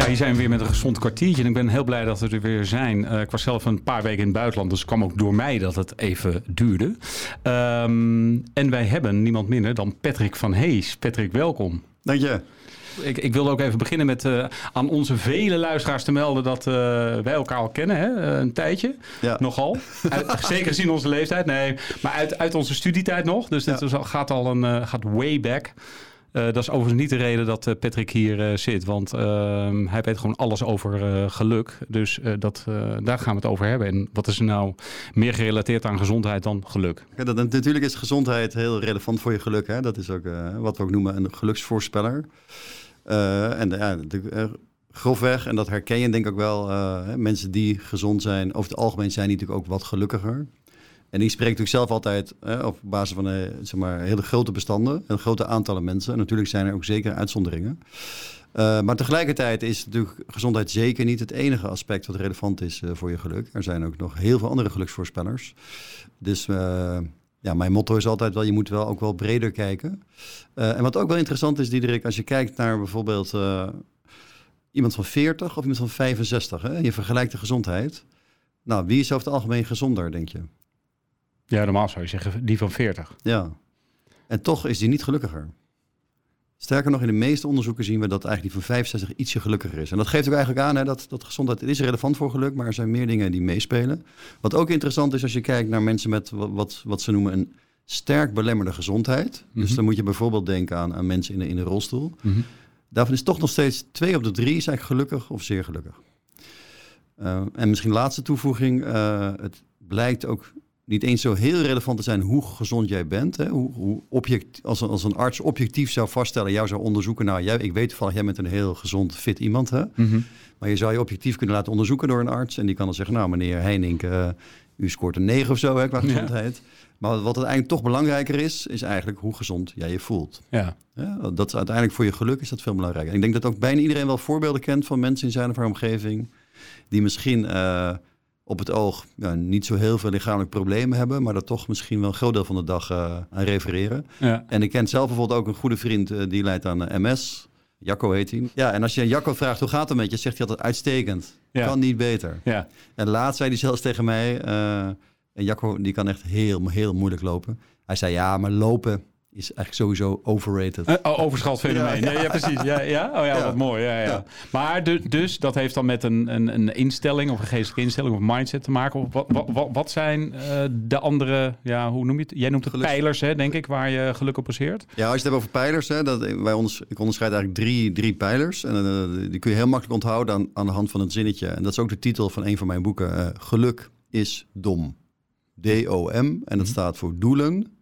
Ja, hier zijn we weer met een gezond kwartiertje. En ik ben heel blij dat we er weer zijn. Uh, ik was zelf een paar weken in het buitenland, dus het kwam ook door mij dat het even duurde. Um, en wij hebben niemand minder dan Patrick van Hees. Patrick, welkom. Dank je. Ik, ik wilde ook even beginnen met uh, aan onze vele luisteraars te melden dat uh, wij elkaar al kennen, hè? een tijdje. Ja. Nogal. Uit, zeker gezien onze leeftijd. Nee, maar uit, uit onze studietijd nog. Dus dit is, gaat al een gaat way back. Uh, dat is overigens niet de reden dat uh, Patrick hier uh, zit, want ehm, hij weet gewoon alles over geluk. Dus dat, daar gaan we het over hebben. En wat is nou meer gerelateerd aan gezondheid dan geluk? Ja, dat, natuurlijk is gezondheid heel relevant voor je geluk. Hè? Dat is ook wat we ook noemen een geluksvoorspeller. en ja, grofweg, en dat herken je denk ik ook wel, mensen die gezond zijn, over het algemeen zijn die natuurlijk ook wat gelukkiger. En die spreekt natuurlijk zelf altijd op basis van uh, zeg maar, hele grote bestanden, een grote aantallen mensen. En natuurlijk zijn er ook zeker uitzonderingen. Uh, maar tegelijkertijd is natuurlijk gezondheid zeker niet het enige aspect wat relevant is uh, voor je geluk. Er zijn ook nog heel veel andere geluksvoorspellers. Dus ja, mijn motto is altijd wel, je moet wel ook wel breder kijken. en wat ook wel interessant is, Diederik, als je kijkt naar bijvoorbeeld iemand van 40 of iemand van 65, hè, je vergelijkt de gezondheid. Nou, wie is over het algemeen gezonder, denk je? Ja, normaal zou je zeggen die van 40. Ja. En toch is die niet gelukkiger. Sterker nog, in de meeste onderzoeken zien we dat eigenlijk die van 65 ietsje gelukkiger is. En dat geeft ook eigenlijk aan hè, dat, dat gezondheid is relevant voor geluk, maar er zijn meer dingen die meespelen. Wat ook interessant is als je kijkt naar mensen met wat, wat, ze noemen een sterk belemmerde gezondheid. Dus mhm. dan moet je bijvoorbeeld denken aan, aan mensen in de, in de rolstoel. Mm Daarvan is toch nog steeds twee op de drie is eigenlijk gelukkig of zeer gelukkig. Uh, en misschien laatste toevoeging, uh, het blijkt ook niet eens zo heel relevant te zijn hoe gezond jij bent. Hè? Hoe, hoe object, als, een, als een arts objectief zou vaststellen, jou zou onderzoeken. Nou, jij, ik weet toevallig, jij bent een heel gezond, fit iemand. Hè? Mhm. Maar je zou je objectief kunnen laten onderzoeken door een arts. En die kan dan zeggen, nou meneer Heining, uh, u scoort een 9 of zo hè, qua gezondheid. Maar wat uiteindelijk toch belangrijker is, is eigenlijk hoe gezond jij je voelt. Ja. ja. dat is uiteindelijk voor je geluk is dat veel belangrijker. ik denk dat ook bijna iedereen wel voorbeelden kent van mensen in zijn of haar omgeving. Die misschien... Uh, op het oog ja, niet zo heel veel lichamelijk problemen hebben, maar dat toch misschien wel een groot deel van de dag uh, aan refereren. Ja. En ik ken zelf bijvoorbeeld ook een goede vriend uh, die leidt aan uh, eh, MS. Jacco heet hij. Ja, en als je Jacco vraagt hoe gaat het met je, zegt hij altijd uitstekend. Ja. Kan niet beter. Ja. En laatst zei hij zelfs tegen mij, en Jacco die kan echt heel, heel moeilijk lopen. Hij zei ja, maar lopen is eigenlijk sowieso overrated. Uh, oh, overschat fenomeen. Ja, ja. ja, precies. Ja, ja? Oh ja, wat mooi. Ja, ja. Maar dus dat heeft dan met een, een, een instelling of een geestelijke instelling of mindset te maken. Wat, wat, wat zijn uh, de andere, ja, hoe noem je het? Jij noemt het Geluk. pijlers, hè, denk ik, waar je geluk op baseert. Ja, als je het hebt over pijlers, hè, dat, wij ons, ik onderscheid eigenlijk drie, drie pijlers. En uh, die kun je heel makkelijk onthouden aan, aan de hand van het zinnetje. En dat is ook de titel van een van mijn boeken. geluk is dom. D-O-M. En dat mm staat voor doelen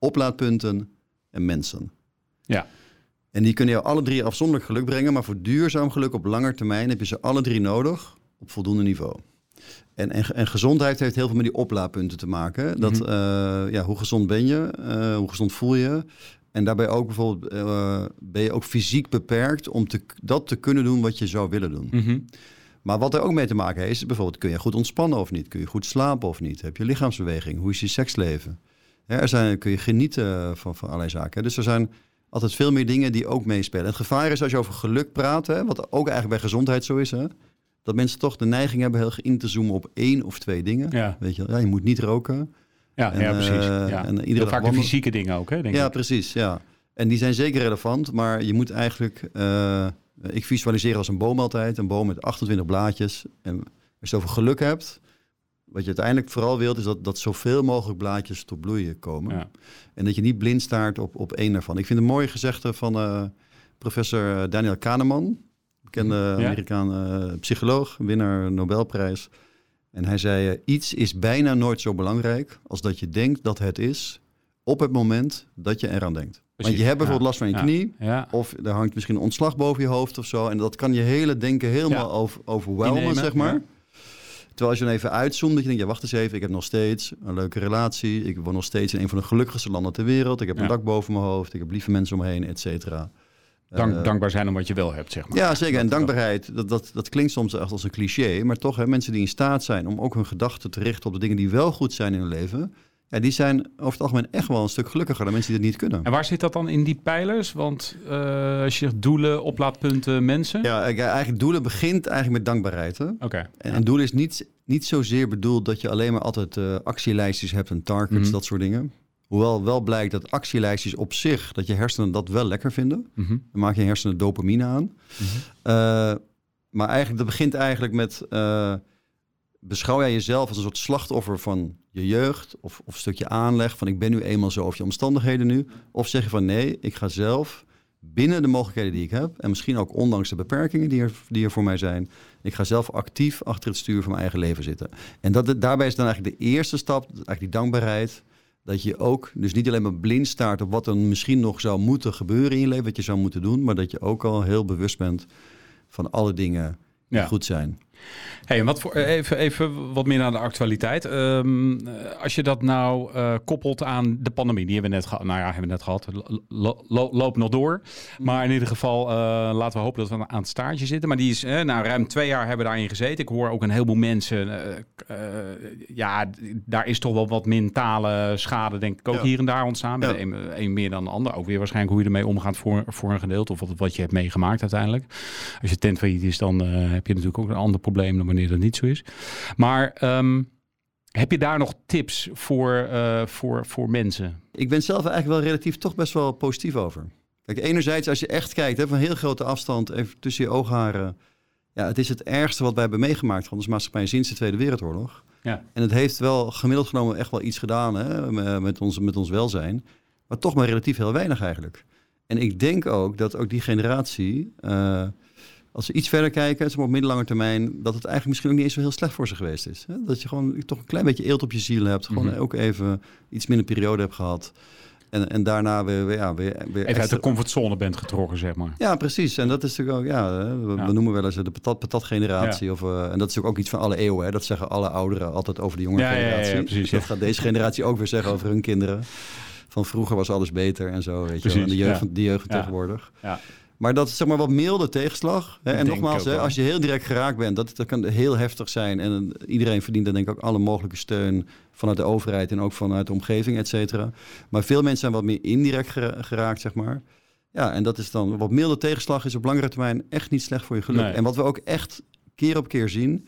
oplaadpunten en mensen. Ja. En die kunnen jou alle drie afzonderlijk geluk brengen, maar voor duurzaam geluk op lange termijn heb je ze alle drie nodig op voldoende niveau. En, en, en gezondheid heeft heel veel met die oplaadpunten te maken. Dat, mhm. eh, ja, hoe gezond ben je? Uh, hoe gezond voel je? En daarbij ook bijvoorbeeld, uh, ben je ook fysiek beperkt om te, dat te kunnen doen wat je zou willen doen. Mhm. Maar wat er ook mee te maken heeft, is bijvoorbeeld, kun je goed ontspannen of niet? Kun je goed slapen of niet? Heb je lichaamsbeweging? Hoe is je seksleven? Er zijn, kun je genieten van, van allerlei zaken. Dus er zijn altijd veel meer dingen die ook meespelen. Het gevaar is als je over geluk praat, hè, wat ook eigenlijk bij gezondheid zo is, hè, dat mensen toch de neiging hebben heel in te zoomen op één of twee dingen. Ja. Weet je, ja, je moet niet roken. Ja, ja precies. Uh, ja. En iedere vaak de fysieke dingen ook, hè, denk ja, precies. Ja. En die zijn zeker relevant, maar je moet eigenlijk... Uh, ik visualiseer als een boom altijd, een boom met 28 blaadjes. En als je het over geluk hebt, wat je uiteindelijk vooral wilt, is dat, dat zoveel mogelijk blaadjes tot bloeien komen. Ja. En dat je niet blind staart op, op één ervan. Ik vind een mooie gezegde van uh, professor Daniel Kahneman, bekende ja. Amerikaan uh, psycholoog, winnaar Nobelprijs. En hij zei: uh, Iets is bijna nooit zo belangrijk als dat je denkt dat het is op het moment dat je eraan denkt. Want je hebt bijvoorbeeld last van je knie, of er hangt misschien een ontslag boven je hoofd of zo. En dat kan je hele denken helemaal over, zeg maar. Terwijl als je dan even uitzoomt, dat je denkt, ja wacht eens even, ik heb nog steeds een leuke relatie. Ik woon nog steeds in een van de gelukkigste landen ter wereld. Ik heb een dak boven mijn hoofd, ik heb lieve mensen om me heen, et cetera. Dank, uh, dankbaar zijn om wat je wel hebt, zeg maar. Ja, zeker. En dankbaarheid, dat, dat, dat klinkt soms echt als een cliché. Maar toch, hè, mensen die in staat zijn om ook hun gedachten te richten op de dingen die wel goed zijn in hun leven. Ja, die zijn over het algemeen echt wel een stuk gelukkiger dan mensen die het niet kunnen. En waar zit dat dan in die pijlers? Want uh, als je zegt doelen, oplaadpunten, mensen? Ja, eigenlijk doelen begint eigenlijk met dankbaarheid. Oké. En, ja. doel is niet, niet zozeer bedoeld dat je alleen maar altijd uh, actielijstjes hebt en targets, mhm. dat soort dingen. Hoewel wel blijkt dat actielijstjes op zich, dat je hersenen dat wel lekker vinden. Mm Dan maak je hersenen dopamine aan. Mhm. Uh, maar eigenlijk, dat begint eigenlijk met beschouw jij jezelf als een soort slachtoffer van je jeugd of, of een stukje aanleg van ik ben nu eenmaal zo of je omstandigheden nu? Of zeg je van nee, ik ga zelf binnen de mogelijkheden die ik heb en misschien ook ondanks de beperkingen die er, die er voor mij zijn, ik ga zelf actief achter het stuur van mijn eigen leven zitten. En dat, daarbij is dan eigenlijk de eerste stap, eigenlijk die dankbaarheid, dat je ook dus niet alleen maar blind staart op wat er misschien nog zou moeten gebeuren in je leven, wat je zou moeten doen, maar dat je ook al heel bewust bent van alle dingen die goed zijn. Hey, wat voor, even, even wat meer naar de actualiteit. Ehm, als je dat nou uh, koppelt aan de pandemie, die hebben we net gehad. Nou ja, hebben we net gehad. Loop nog door. Maar in ieder geval, uh, laten we hopen dat we aan het staartje zitten. Maar die is, uh, nou, ruim twee jaar hebben we daarin gezeten. Ik hoor ook een heleboel mensen. ja, daar is toch wel wat mentale schade, denk ik, ook hier en daar ontstaan. Ja. Een, een, meer dan de ander. Ook weer waarschijnlijk hoe je ermee omgaat voor, voor een gedeelte. Of wat, wat je hebt meegemaakt uiteindelijk. Als je tent failliet is, dan heb je natuurlijk ook een ander probleem dan wanneer dat niet zo is. Maar um, heb je daar nog tips voor, uh, voor, voor mensen? Ik ben zelf eigenlijk wel relatief toch best wel positief over. Kijk, enerzijds als je echt kijkt, hè, van heel grote afstand, even tussen je oogharen. Ja, het is het ergste wat wij hebben meegemaakt van onze maatschappij sinds de Tweede Wereldoorlog. Ja. En het heeft wel gemiddeld genomen echt wel iets gedaan hè, met, ons, met ons welzijn. Maar toch maar relatief heel weinig eigenlijk. En ik denk ook dat ook die generatie... Uh, als we iets verder kijken, op middellange termijn, dat het eigenlijk misschien ook niet eens zo heel slecht voor ze geweest is. Hè? Dat je gewoon toch een klein beetje eelt op je ziel hebt. Gewoon mhm. ook even iets minder periode hebt gehad. En, en daarna weer, ja, weer, weer Even uit de comfortzone bent getrokken, zeg maar. Ja, precies. En dat is natuurlijk ook, ja, we, noemen wel eens de patat-patat-generatie. of uh, en dat is ook, ook iets van alle eeuwen. Hè? Dat zeggen alle ouderen altijd over de jonge generatie. Ja, precies, dat gaat deze generatie ook weer zeggen over hun kinderen. Van vroeger was alles beter en zo, weet je wel. En de jeugd, de jeugd tegenwoordig. Ja. Maar dat is zeg maar wat milde tegenslag. Hè? En nogmaals, hè, als je heel direct geraakt bent, dat, dat kan heel heftig zijn. En iedereen verdient dan denk ik ook alle mogelijke steun vanuit de overheid en ook vanuit de omgeving, et cetera. Maar veel mensen zijn wat meer indirect geraakt, zeg maar. Ja, en dat is dan wat milde tegenslag is op langere termijn echt niet slecht voor je geluk. En wat we ook echt keer op keer zien,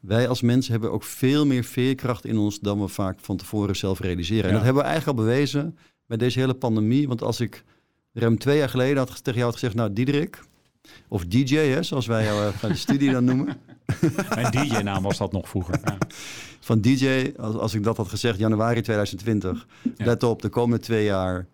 wij als mensen hebben ook veel meer veerkracht in ons dan we vaak van tevoren zelf realiseren. En dat hebben we eigenlijk al bewezen met deze hele pandemie. Want als ik ruim twee jaar geleden had tegen jou had gezegd, nou Diederik, of DJ, hè, zoals wij jou uh, van de studie dan noemen. Mijn DJ-naam was dat nog vroeger. Ja. Van DJ, als, als, ik dat had gezegd, januari 2020. Let op, de komende twee jaar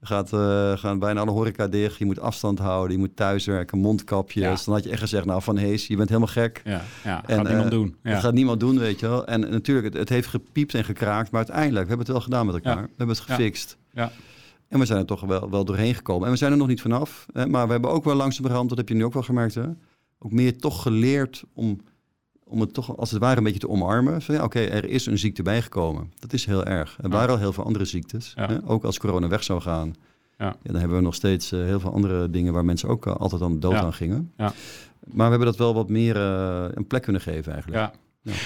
gaat, uh, gaan bijna alle horeca dicht. Je moet afstand houden, je moet thuiswerken, mondkapjes. Dan had je echt gezegd, nou Van Hees, je bent helemaal gek. Ja, ja en, gaat niemand uh, doen. Dat gaat niemand doen, weet je wel. En natuurlijk, het, het, heeft gepiept en gekraakt, maar uiteindelijk, we hebben het wel gedaan met elkaar. We hebben het gefixt. ja. En we zijn er toch wel, wel doorheen gekomen. En we zijn er nog niet vanaf. Hè, maar we hebben ook wel langzamerhand, dat heb je nu ook wel gemerkt, hè, ook meer toch geleerd om, om het toch als het ware een beetje te omarmen. Van ja, oké, er is een ziekte bijgekomen. Dat is heel erg. Er waren al heel veel andere ziektes. Hè, ook als corona weg zou gaan. Ja. dan hebben we nog steeds uh, heel veel andere dingen waar mensen ook uh, altijd aan dood aan gingen. Maar we hebben dat wel wat meer uh, een plek kunnen geven eigenlijk. Ja.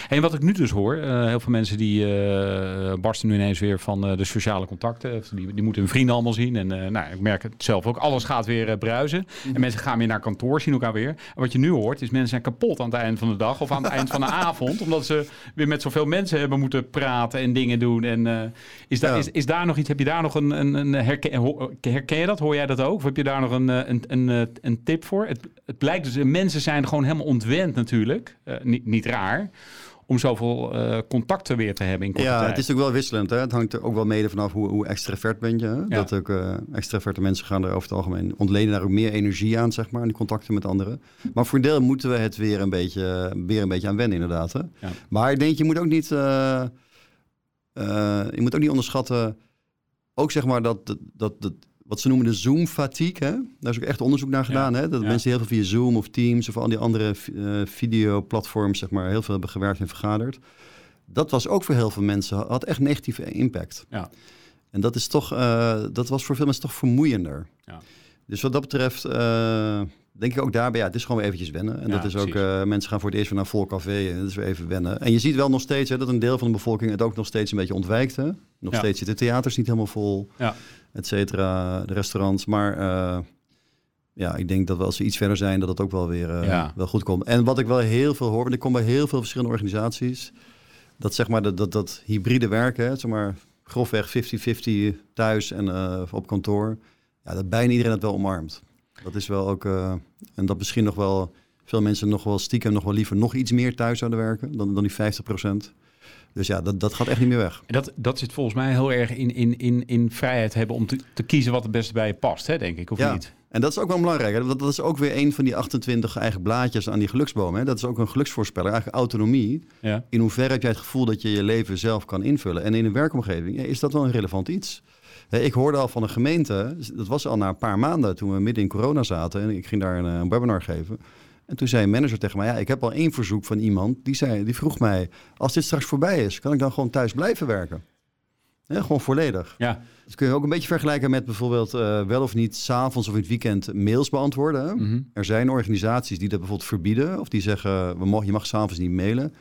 En wat ik nu dus hoor, uh, heel veel mensen die uh, barsten nu ineens weer van uh, de sociale contacten. Die, die moeten hun vrienden allemaal zien. En nou, ik merk het zelf ook. Alles gaat weer bruisen. En mhm. mensen gaan weer naar kantoor, zien elkaar weer. En wat je nu hoort, is mensen zijn kapot aan het eind van de dag of aan het eind van de avond. Omdat ze weer met zoveel mensen hebben moeten praten en dingen doen. En is, daar is, is daar nog iets, heb je daar nog een, een, een herken, herken je dat? Hoor jij dat ook? Of heb je daar nog een, een, een, een tip voor? Het, het blijkt dus, mensen zijn gewoon helemaal ontwend natuurlijk. niet, niet raar om zoveel uh, contacten weer te hebben in korte ja, tijd. het is ook wel wisselend. Hè? Het hangt er ook wel mede vanaf hoe, hoe extravert ben je. Hè? Dat ook uh, extraverte mensen gaan er over het algemeen ontleden daar ook meer energie aan, zeg maar, in die contacten met anderen. Maar voor een deel moeten we het weer een beetje, weer een beetje aan wennen, inderdaad. Hè? Ja. Maar ik denk, je moet ook niet, uh, je moet ook niet onderschatten, ook zeg maar dat, dat, dat wat ze noemen de Zoom-fatigue. Hè? Daar is ook echt onderzoek naar gedaan. hè? Dat mensen heel veel via Zoom of Teams of al die andere uh, videoplatforms zeg maar, heel veel hebben gewerkt en vergaderd. Dat was ook voor heel veel mensen, had echt negatieve impact. Ja. En dat, is toch, uh, dat was voor veel mensen toch vermoeiender. Ja. Dus wat dat betreft, uh, denk ik ook daarbij, ja, het is gewoon weer eventjes wennen. En dat is ook, uh, mensen gaan voor het eerst weer naar vol café en dat is weer even wennen. En je ziet wel nog steeds hè, dat een deel van de bevolking het ook nog steeds een beetje ontwijkt. Hè? Nog steeds zitten theaters niet helemaal vol, ja. Et cetera, de restaurants. Maar uh, ja, ik denk dat we als ze iets verder zijn, dat het ook wel weer uh, wel goed komt. En wat ik wel heel veel hoor, want ik kom bij heel veel verschillende organisaties, dat zeg maar dat, dat, dat hybride werken, hè, zeg maar grofweg 50-50 thuis en op kantoor, ja, dat bijna iedereen het wel omarmt. Dat is wel ook, en dat misschien nog wel veel mensen nog wel stiekem nog wel liever nog iets meer thuis zouden werken dan, dan die 50 procent. Dus ja, dat, dat gaat echt niet meer weg. Dat, dat zit volgens mij heel erg in, in, in, in vrijheid hebben om te, te kiezen wat het beste bij je past, hè, denk ik, of ja. niet? En dat is ook wel belangrijk. Hè? Dat, dat is ook weer een van die 28 eigen blaadjes aan die geluksboom. Hè? Dat is ook een geluksvoorspeller, eigenlijk autonomie. Ja. In hoeverre heb jij het gevoel dat je je leven zelf kan invullen? En in een werkomgeving is dat wel een relevant iets. Ik hoorde al van een gemeente, dat was al na een paar maanden toen we midden in corona zaten en ik ging daar een, eh, een webinar geven. En toen zei een manager tegen mij, ja, ik heb al één verzoek van iemand die, zei, die vroeg mij, als dit straks voorbij is, kan ik dan gewoon thuis blijven werken? Ja, gewoon volledig. Ja. Dat kun je ook een beetje vergelijken met bijvoorbeeld uh, wel of niet s'avonds of in het weekend mails beantwoorden. Mhm. Er zijn organisaties die dat bijvoorbeeld verbieden of die zeggen, we mogen, je mag s'avonds niet mailen.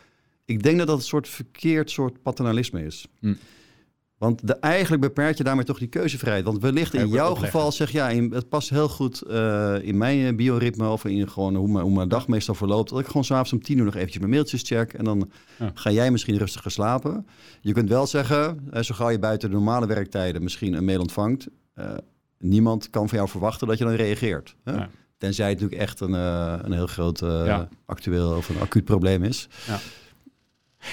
Ik denk dat dat een soort verkeerd soort paternalisme is. Mm. Want de, eigenlijk beperk je daarmee toch die keuzevrijheid. Want wellicht in jouw geval zeg ja, het past heel goed uh, in mijn bioritme of in gewoon hoe mijn, hoe mijn dag meestal verloopt. Dat ik gewoon s'avonds om tien uur nog eventjes mijn mailtjes check en dan ga jij misschien rustiger slapen. Je kunt wel zeggen, uh, zo gauw je buiten de normale werktijden misschien een mail ontvangt, uh, niemand kan van jou verwachten dat je dan reageert. Hè? Ja. Tenzij het natuurlijk echt een, een heel groot actueel of een acuut probleem is. Ja.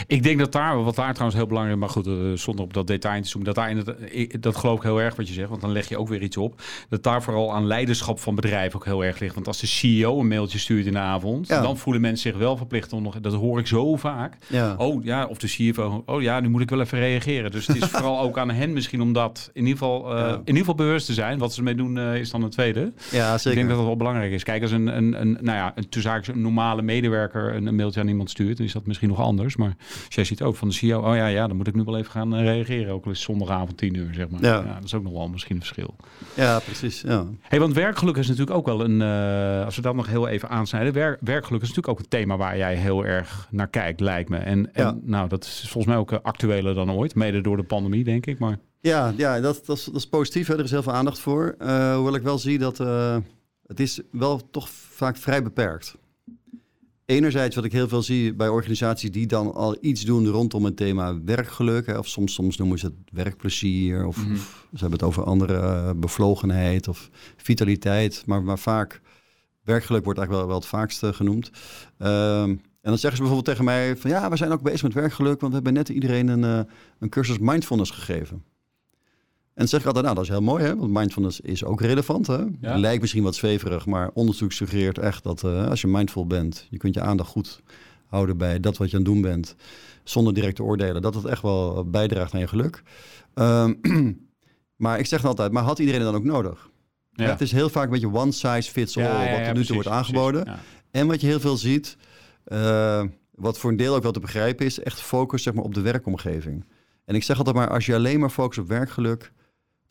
Ik denk dat daar, wat daar trouwens heel belangrijk maar goed, uh, zonder op dat detail te zoomen, dat daar in het, dat geloof ik heel erg wat je zegt, want dan leg je ook weer iets op. Dat daar vooral aan leiderschap van bedrijven ook heel erg ligt. Want als de CEO een mailtje stuurt in de avond, dan voelen mensen zich wel verplicht om nog, dat hoor ik zo vaak. Ja. Oh ja, of de CFO, oh ja, nu moet ik wel even reageren. Dus het is vooral ook aan hen misschien om dat in ieder geval, uh, in ieder geval bewust te zijn. Wat ze mee doen uh, is dan een tweede. Ja, zeker. Ik denk dat dat wel belangrijk is. Kijk, als een, een, een nou ja, een, een normale medewerker een, een mailtje aan iemand stuurt, dan is dat misschien nog anders. Maar jij ziet ook van de CEO, oh ja, ja, dan moet ik nu wel even gaan eh, reageren. Ook al is zondagavond 10 uur, zeg maar. Ja. ja. dat is ook nog wel misschien een verschil. Ja, precies. Ja. Hey, want werkgeluk is natuurlijk ook wel een, uh, als we dat nog heel even aansnijden, werk, werkgeluk is natuurlijk ook een thema waar jij heel erg naar kijkt, lijkt me. En, en nou, dat is volgens mij ook uh, actueler dan ooit, mede door de pandemie, denk ik. Maar... Ja, ja dat, dat, is, dat is positief. Hè? Er is heel veel aandacht voor. Uh, hoewel ik wel zie dat het is wel toch vaak vrij beperkt enerzijds wat ik heel veel zie bij organisaties die dan al iets doen rondom het thema werkgeluk. Hè, of soms, soms noemen ze het werkplezier. Of, mhm. of ze hebben het over andere uh, bevlogenheid of vitaliteit. Maar, maar vaak, werkgeluk wordt eigenlijk wel, wel het vaakste genoemd. Um, en dan zeggen ze bijvoorbeeld tegen mij van ja, we zijn ook bezig met werkgeluk, want we hebben net iedereen een, uh, een cursus mindfulness gegeven. En zeg ik altijd, nou, dat is heel mooi, hè? want mindfulness is ook relevant. Hè? Lijkt misschien wat zweverig, maar onderzoek suggereert echt dat uh, als je mindful bent, je kunt je aandacht goed houden bij dat wat je aan het doen bent, zonder direct te oordelen, dat het echt wel bijdraagt aan je geluk. Um, maar ik zeg altijd, maar had iedereen het dan ook nodig? Ja. Het is heel vaak een beetje one size fits all, wat er nu toe wordt aangeboden. En wat je heel veel ziet, uh, wat voor een deel ook wel te begrijpen is, echt focus zeg maar, op de werkomgeving. En ik zeg altijd maar, als je alleen maar focust op werkgeluk,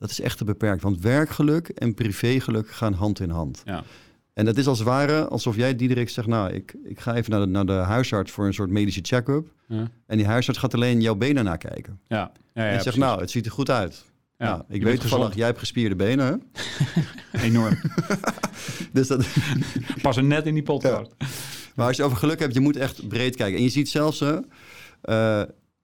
dat is echt te beperkt. Want werkgeluk en privégeluk gaan hand in hand. Ja. En dat is als het ware alsof jij, Diederik, zegt... nou, ik, ik ga even naar de, naar de huisarts voor een soort medische check-up. Ja. En die huisarts gaat alleen jouw benen nakijken. Ja. Ja, ja, en zegt, nou, het ziet er goed uit. Ja, nou, ik weet toevallig, jij hebt gespierde benen. Enorm. dus dat... Pas er net in die podcast. Maar als je over geluk hebt, je moet echt breed kijken. En je ziet zelfs... Uh,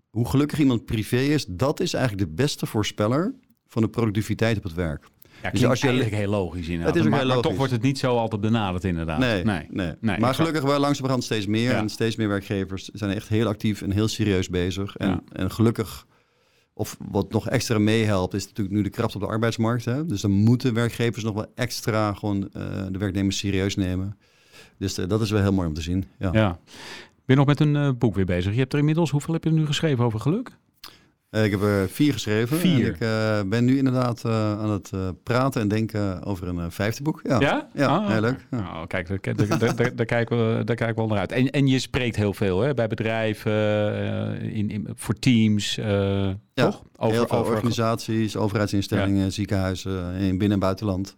hoe gelukkig iemand privé is, dat is eigenlijk de beste voorspeller van de productiviteit op het werk. Ja, dus als je eigenlijk heel logisch inderdaad. Het is maar, heel logisch. maar toch wordt het niet zo altijd benaderd inderdaad. Nee, nee. nee. nee maar gelukkig wel langzamerhand steeds meer. En steeds meer werkgevers zijn echt heel actief en heel serieus bezig. En, en gelukkig, of wat nog extra meehelpt, is natuurlijk nu de kracht op de arbeidsmarkt. Hè? Dus dan moeten werkgevers nog wel extra gewoon uh, de werknemers serieus nemen. Dus uh, dat is wel heel mooi om te zien. Ja. ja. Ben je nog met een uh, boek weer bezig? Je hebt er inmiddels, hoeveel heb je er nu geschreven over geluk? Uh, ik heb er vier geschreven. Vier. En ik uh, ben nu inderdaad uh, aan het praten en denken over een vijfde boek. Ja, ja? ja ah, heel leuk. Ja. Nou, kijk, daar, daar, daar, daar, kijken we, daar kijken we wel naar uit. En, en je spreekt heel veel hè? bij bedrijven, in, in, voor teams, ja, toch? Over, heel veel over organisaties, overheidsinstellingen, ziekenhuizen in binnen- en buitenland.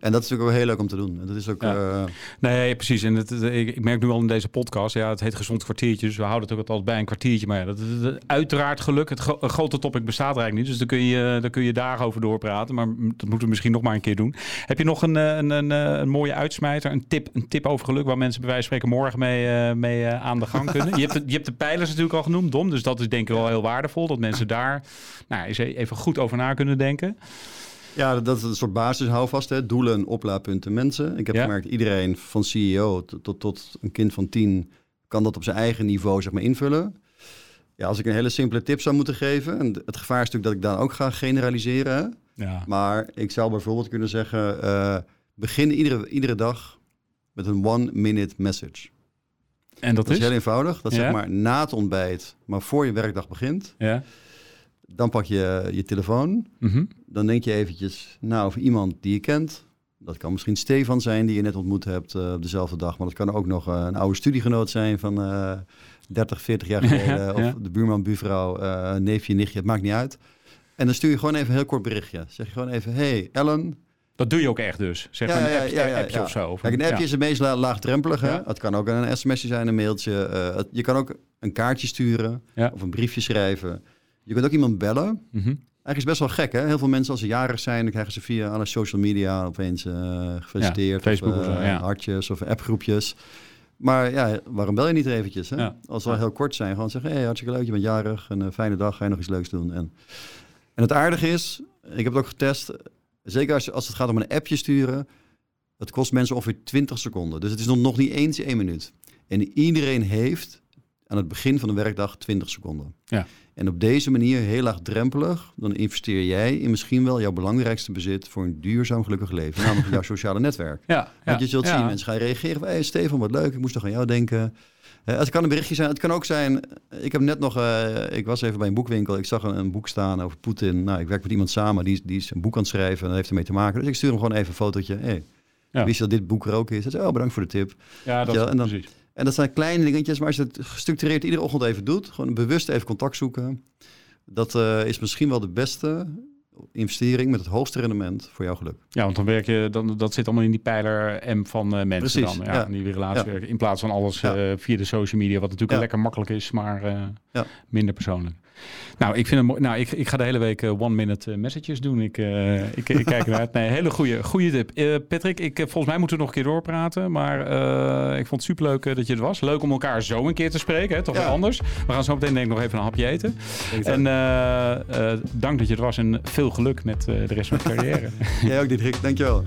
En dat is natuurlijk ook heel leuk om te doen. Dat is ook. Ja. nee, precies. En het, ik, merk nu al in deze podcast, ja, het heet gezond kwartiertje, dus we houden het ook altijd bij een kwartiertje. Maar ja, dat, uiteraard geluk. Het grote topic bestaat eigenlijk niet, dus daar kun je, daar kun je dagen over doorpraten. Maar dat moeten we misschien nog maar een keer doen. Heb je nog een, een, een, een mooie uitsmijter, een tip, een tip over geluk waar mensen bij wijze van spreken morgen mee, mee aan de gang kunnen? je, hebt de, je hebt de pijlers natuurlijk al genoemd, Dom, dus dat is denk ik wel heel waardevol dat mensen daar nou, eens even goed over na kunnen denken. Ja, dat is een soort basis houvast. Hè. Doelen, oplaadpunten, mensen. Ik heb gemerkt, iedereen van CEO tot, tot, tot, een kind van tien kan dat op zijn eigen niveau zeg maar, invullen. Ja, als ik een hele simpele tip zou moeten geven, en het gevaar is natuurlijk dat ik dan ook ga generaliseren. Ja. Maar ik zou bijvoorbeeld kunnen zeggen, uh, begin iedere, iedere dag met een one-minute message. En dat, dat is? heel eenvoudig. Dat zeg maar na het ontbijt, maar voor je werkdag begint. Ja. Dan pak je je telefoon. Mhm. Dan denk je eventjes nou, over iemand die je kent. Dat kan misschien Stefan zijn, die je net ontmoet hebt uh, op dezelfde dag. Maar dat kan ook nog uh, een oude studiegenoot zijn van uh, 30, 40 jaar geleden. of de buurman, buurvrouw, uh, neefje, nichtje. Het maakt niet uit. En dan stuur je gewoon even een heel kort berichtje. Zeg je gewoon even, hey Ellen. Dat doe je ook echt dus? Zeg maar een ja, ja, appje of zo? Kijk, een appje is het meest laagdrempelig. Hè? Het kan ook een sms'je zijn, een mailtje. je kan ook een kaartje sturen of een briefje schrijven. Je kunt ook iemand bellen. Mm Eigenlijk is best wel gek, hè? Heel veel mensen als ze jarig zijn, dan krijgen ze via alle social media opeens uh, gefeliciteerd. Ja, Facebook of, uh, of zo, ja. hartjes of appgroepjes. Maar ja, waarom bel je niet er eventjes? Hè? Ja. Als we heel kort zijn, gewoon zeggen, hey, hartstikke leuk, je bent jarig, een fijne dag, ga je nog iets leuks doen. En, en het aardige is, ik heb het ook getest, zeker als, als het gaat om een appje sturen, het kost mensen ongeveer 20 seconden. Dus het is nog, nog niet eens één minuut. En iedereen heeft aan het begin van de werkdag 20 seconden. Ja. En op deze manier, heel laagdrempelig, dan investeer jij in misschien wel jouw belangrijkste bezit voor een duurzaam gelukkig leven. Namelijk jouw sociale netwerk. Ja, Want je zult zien, mensen gaan reageren hey Stefan, wat leuk, ik moest toch aan jou denken. Uh, het kan een berichtje zijn, het kan ook zijn, ik heb net nog, uh, ik was even bij een boekwinkel, ik zag een, een boek staan over Poetin. Nou, ik werk met iemand samen, die, die is een boek aan het schrijven en dat heeft ermee te maken. Dus ik stuur hem gewoon even een fotootje. Hey, Wist je dat dit boek er ook is? Hij zei, oh, bedankt voor de tip. Ja, dat is en dan, precies. En dat zijn kleine dingetjes, maar als je het gestructureerd iedere ochtend even doet, gewoon bewust even contact zoeken, dat uh, is misschien wel de beste investering met het hoogste rendement voor jouw geluk. Ja, want dan werk je, dan, dat zit allemaal in die pijler M van uh, mensen Precies, dan. Ja, ja. Die relatie ja. in plaats van alles uh, via de social media, wat natuurlijk lekker makkelijk is, maar minder persoonlijk. Nou, ik vind het. Nou, ik, ik ga de hele week uh, one-minute uh, messages doen. Ik, uh, ik, ik, kijk eruit. Nee, hele goede, goede tip. Patrick, ik, volgens mij moeten we nog een keer doorpraten. Maar ik vond het superleuk dat je er was. Leuk om elkaar zo een keer te spreken. Hè? Toch ja. anders. We gaan zo meteen denk ik nog even een hapje eten. En dank dat je er was. En veel geluk met de rest van je carrière. Jij ook, Diederik. Dankjewel.